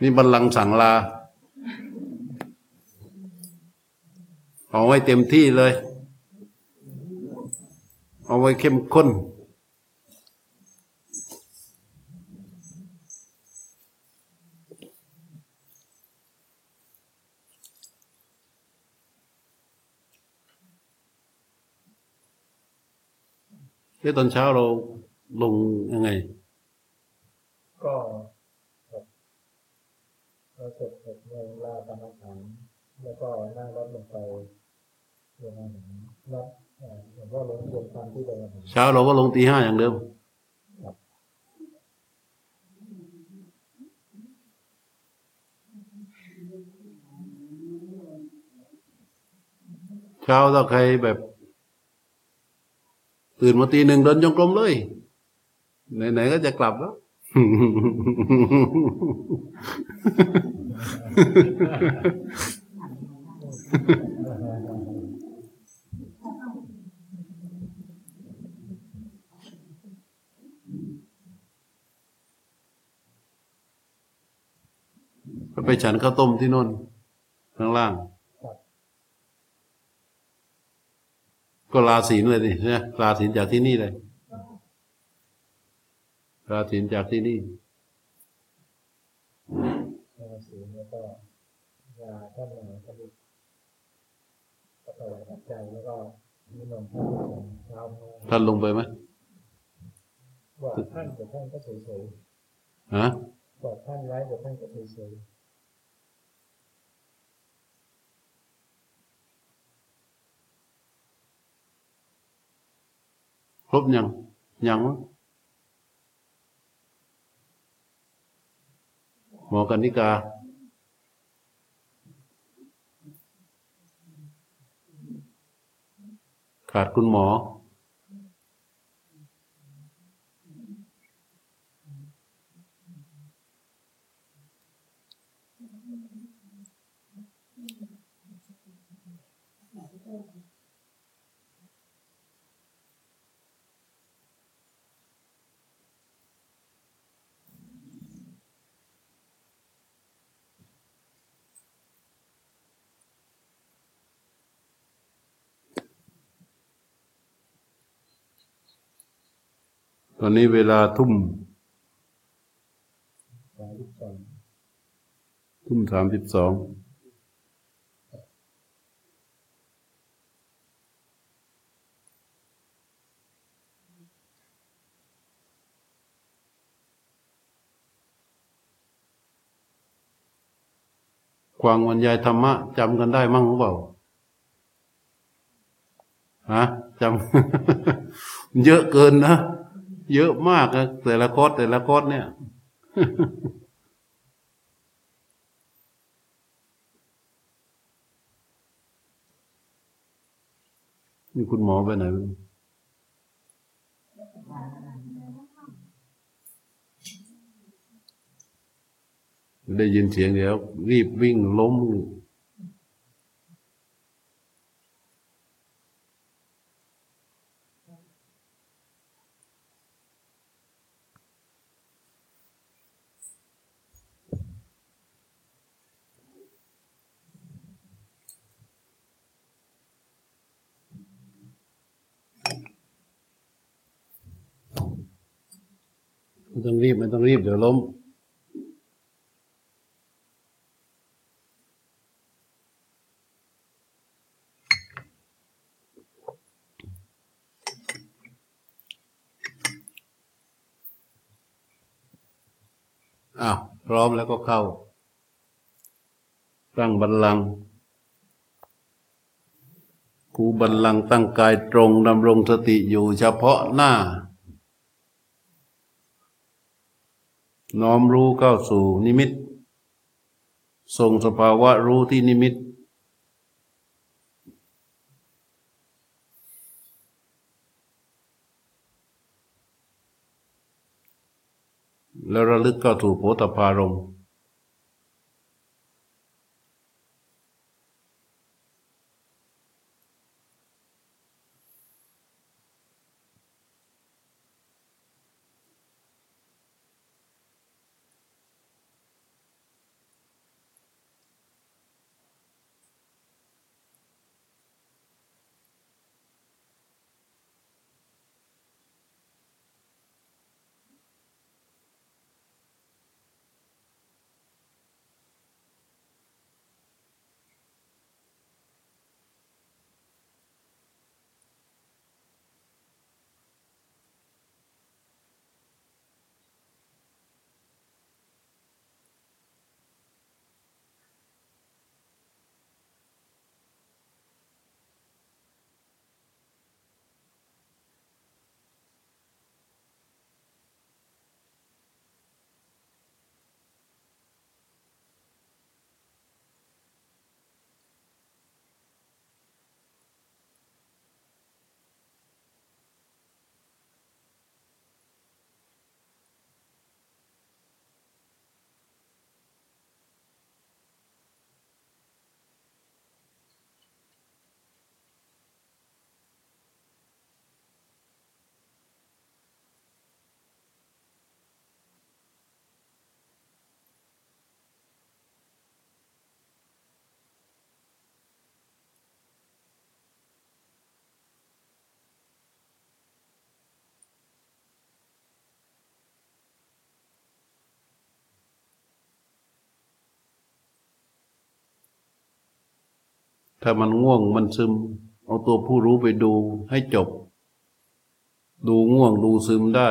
นี่บัลลังก์สั่งลา เอาไว้เต็มที่เลย เอาไว้เข้มข้นเดี๋ยวตอนเช้าเราลงยังไง ก็ เราเสร็จเสร็จในลากรรมฐานแล้วก็นั่งรถลงไปเรียนอาหารรับเอ่อหลวงพ่อหลวงปู่ทำที่เดินอาหารเช้าเราก็ลงตีห้าอย่างเดิมเช้าถ้าใครแบบ ตื่นมาตีหนึ่งเดินจงกรมเลย ไหนๆก็จะกลับแล้วก็ ไปฉันข้าวต้มที่นู่นข้างล่าง ก็ลาศีลเลยดิเนี่ยลาศีลจากที่นี่เลย ลาศีลจากที่นี่แล้วศีลแล้วก็ยาท่านมาท่านก็ถวายปัจจัยแล้วก็นิมนต์ท่านเช้ามาท่านลงไปไหมบอกท่านแต่ท่านก็เฉยฮะๆบอกท่านไว้แต่ท่านก็เฉยครบยังยังมั้ง มอกันนิกา ขาดคุณหมอ อนนี้เวลาทุ่ม ทุ่มสามสิบสองควางบรรยายธรรมะจำกันได้มั่งหรือเปล่าฮะจำ เยอะเกินนะ เยอะมากนะแต่ละคอร์สแต่ละคอร์สเนี่ยนี่คุณหมอไปไหนไได้ยินเสียงเดี๋ยว รีบวิ่งล้ม ต้องรีบไม่ต้องรีบเดี๋ยวล้ม อ้าว พร้อมแล้วก็เข้า ตั้งบัลลังกูบัลลังก์ตั้งกายตรงดำรงสติอยู่เฉพาะหน้า น้อมรู้เข้าสู่นิมิตทรงสภาวะรู้ที่นิมิต แล้วระลึกเข้าถูกโพธพารมณ์ ถ้ามันง่วงมันซึม เอาตัวผู้รู้ไปดูให้จบ ดูง่วงดูซึมได้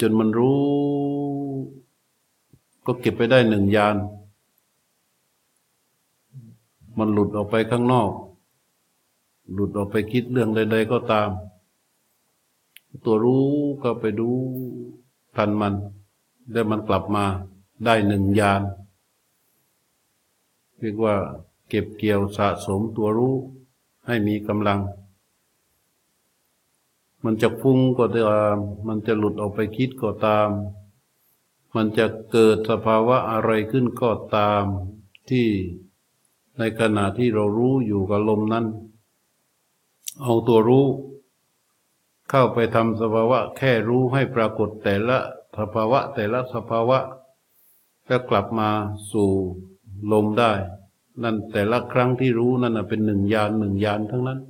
จนมันรู้ ก็เก็บไปได้หนึ่งยาน มันหลุดออกไปข้างนอก หลุดออกไปคิดเรื่องใด ๆ ก็ตาม ตัวรู้ก็ไปดูทันมัน แล้วมันกลับมาได้หนึ่งยาน เรียกว่าเก็บเกี่ยวสะสมตัวรู้ให้มีกำลัง มันจะฟุ้งก็ตาม มันจะหลุดออกไปคิดก็ตาม มันจะเกิดสภาวะอะไรขึ้นก็ตามที่ในขณะที่เรารู้อยู่กับลมนั้น เอาตัวรู้ เข้าไปทำสภาวะแค่รู้ให้ปรากฏแต่ละสภาวะแต่ละสภาวะแล้วกลับมาสู่ ลมได้ นั่นแต่ละครั้งที่รู้นั่นเป็นหนึ่งยานหนึ่งยานทั้งนั้น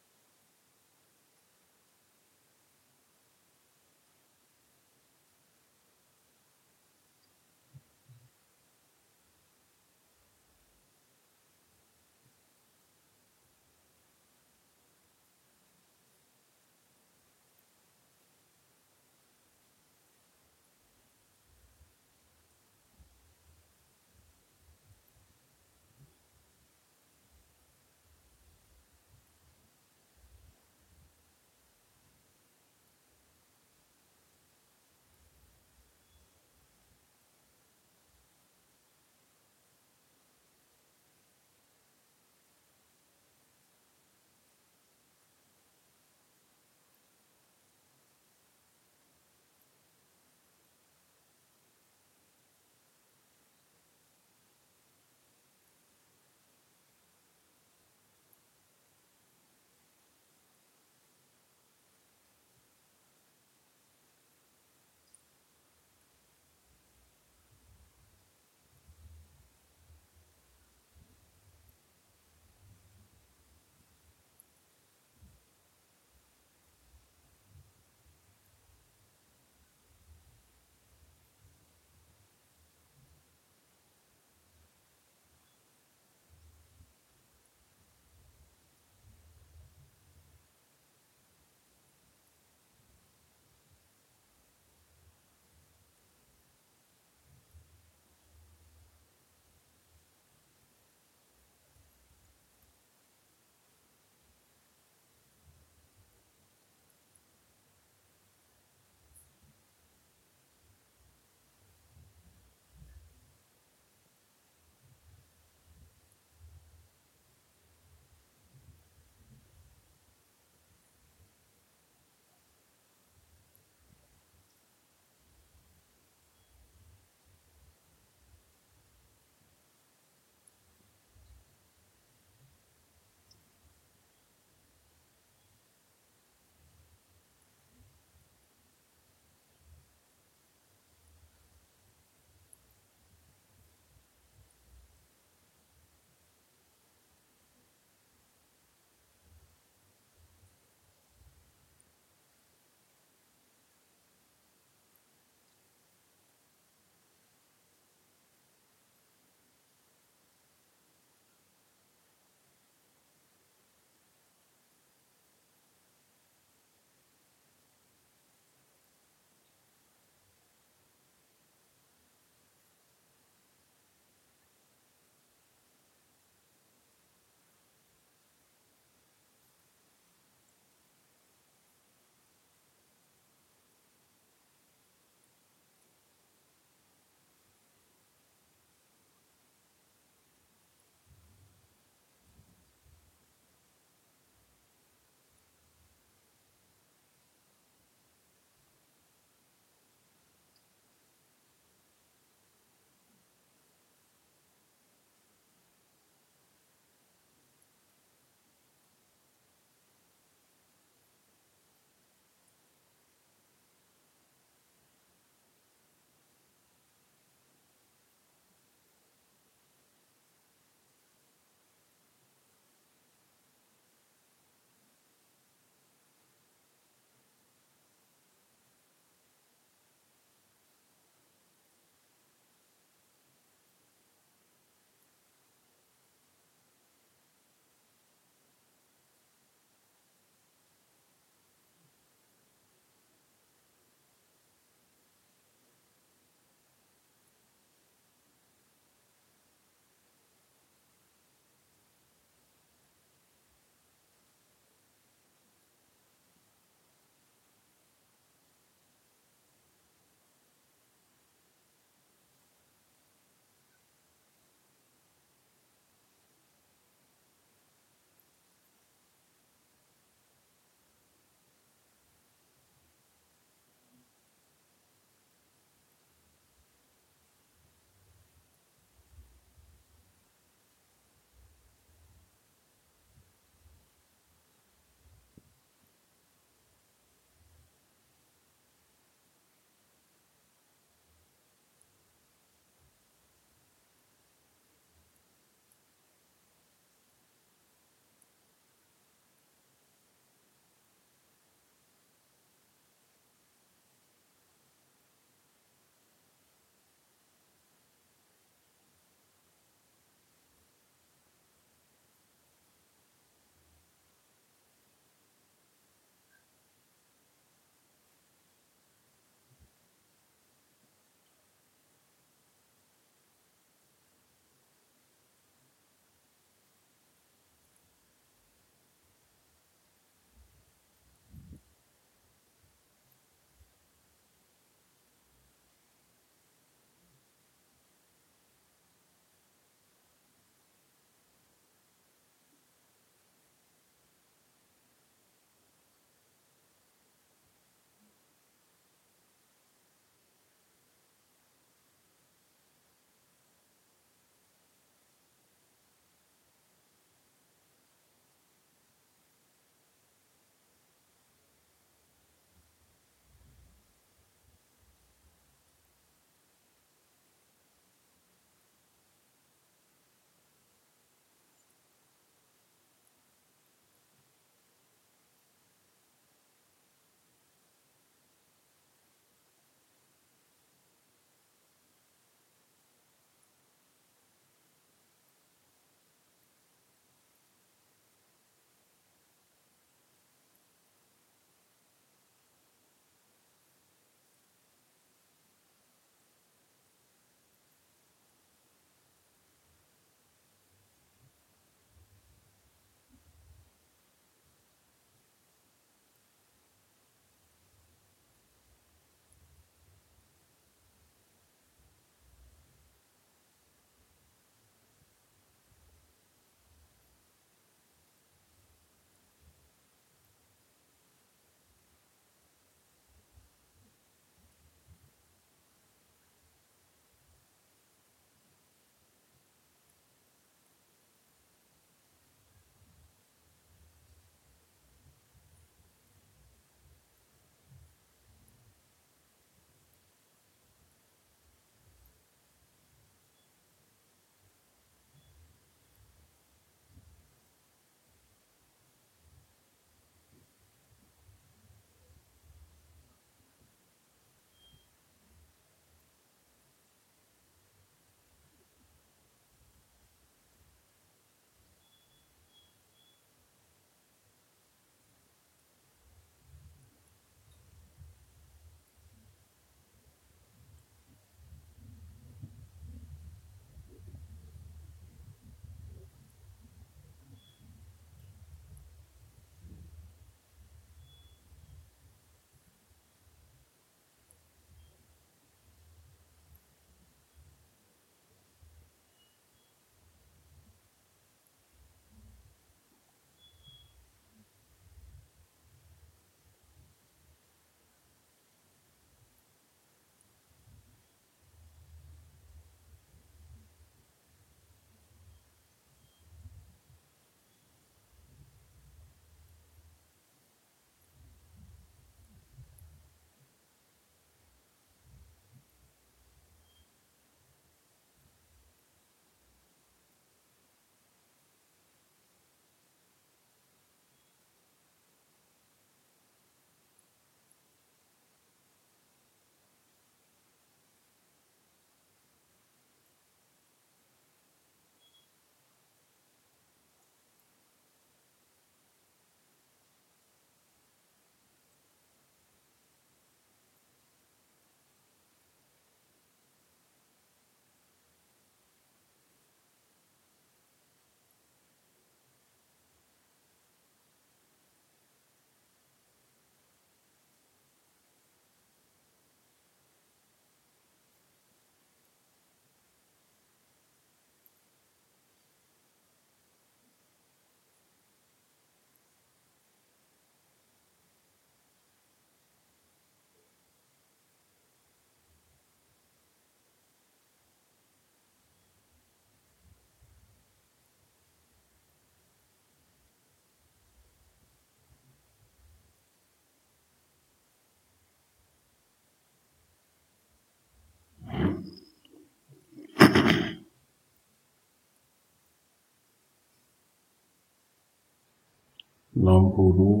น้อมผู้รู้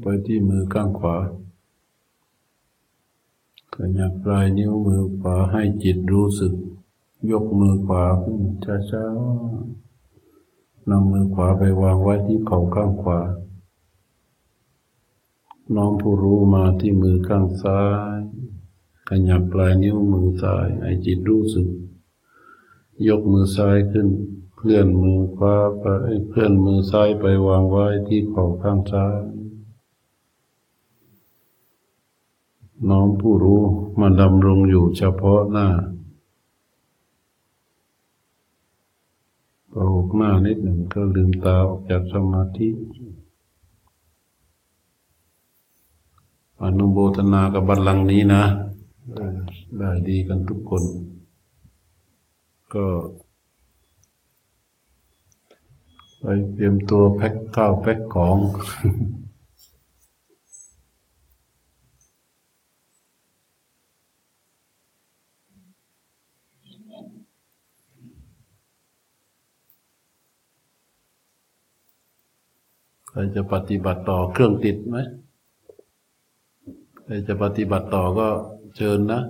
ไปที่มือข้างขวา ขยับปลายนิ้วมือขวาให้จิตรู้สึก ยกมือขวาขึ้นช้าๆนำมือขวาไปวางไว้ที่เข่าข้างขวา น้อมผู้รู้มาที่มือข้างซ้าย ขยับปลายนิ้วมือซ้าย ให้จิตรู้สึก ยกมือซ้ายขึ้น เคลื่อนมือขวาไปเคลื่อนมือซ้ายไปวางไว้ที่เข่าข้างซ้ายน้อมผู้รู้มาดำรงอยู่เฉพาะหน้าพอกหน้านิดหนึ่งก็ลืมตาออกจากสมาธิอนุโมทนากับบัลลังก์นี้นะ ได้ดีกันทุกคน ก็ ไปเตรียมตัวแพ็คข้าวแพ็คของใครจะปฏิบัติต่อเครื่องติดไหมใครจะปฏิบัติต่อก็เชิญนะ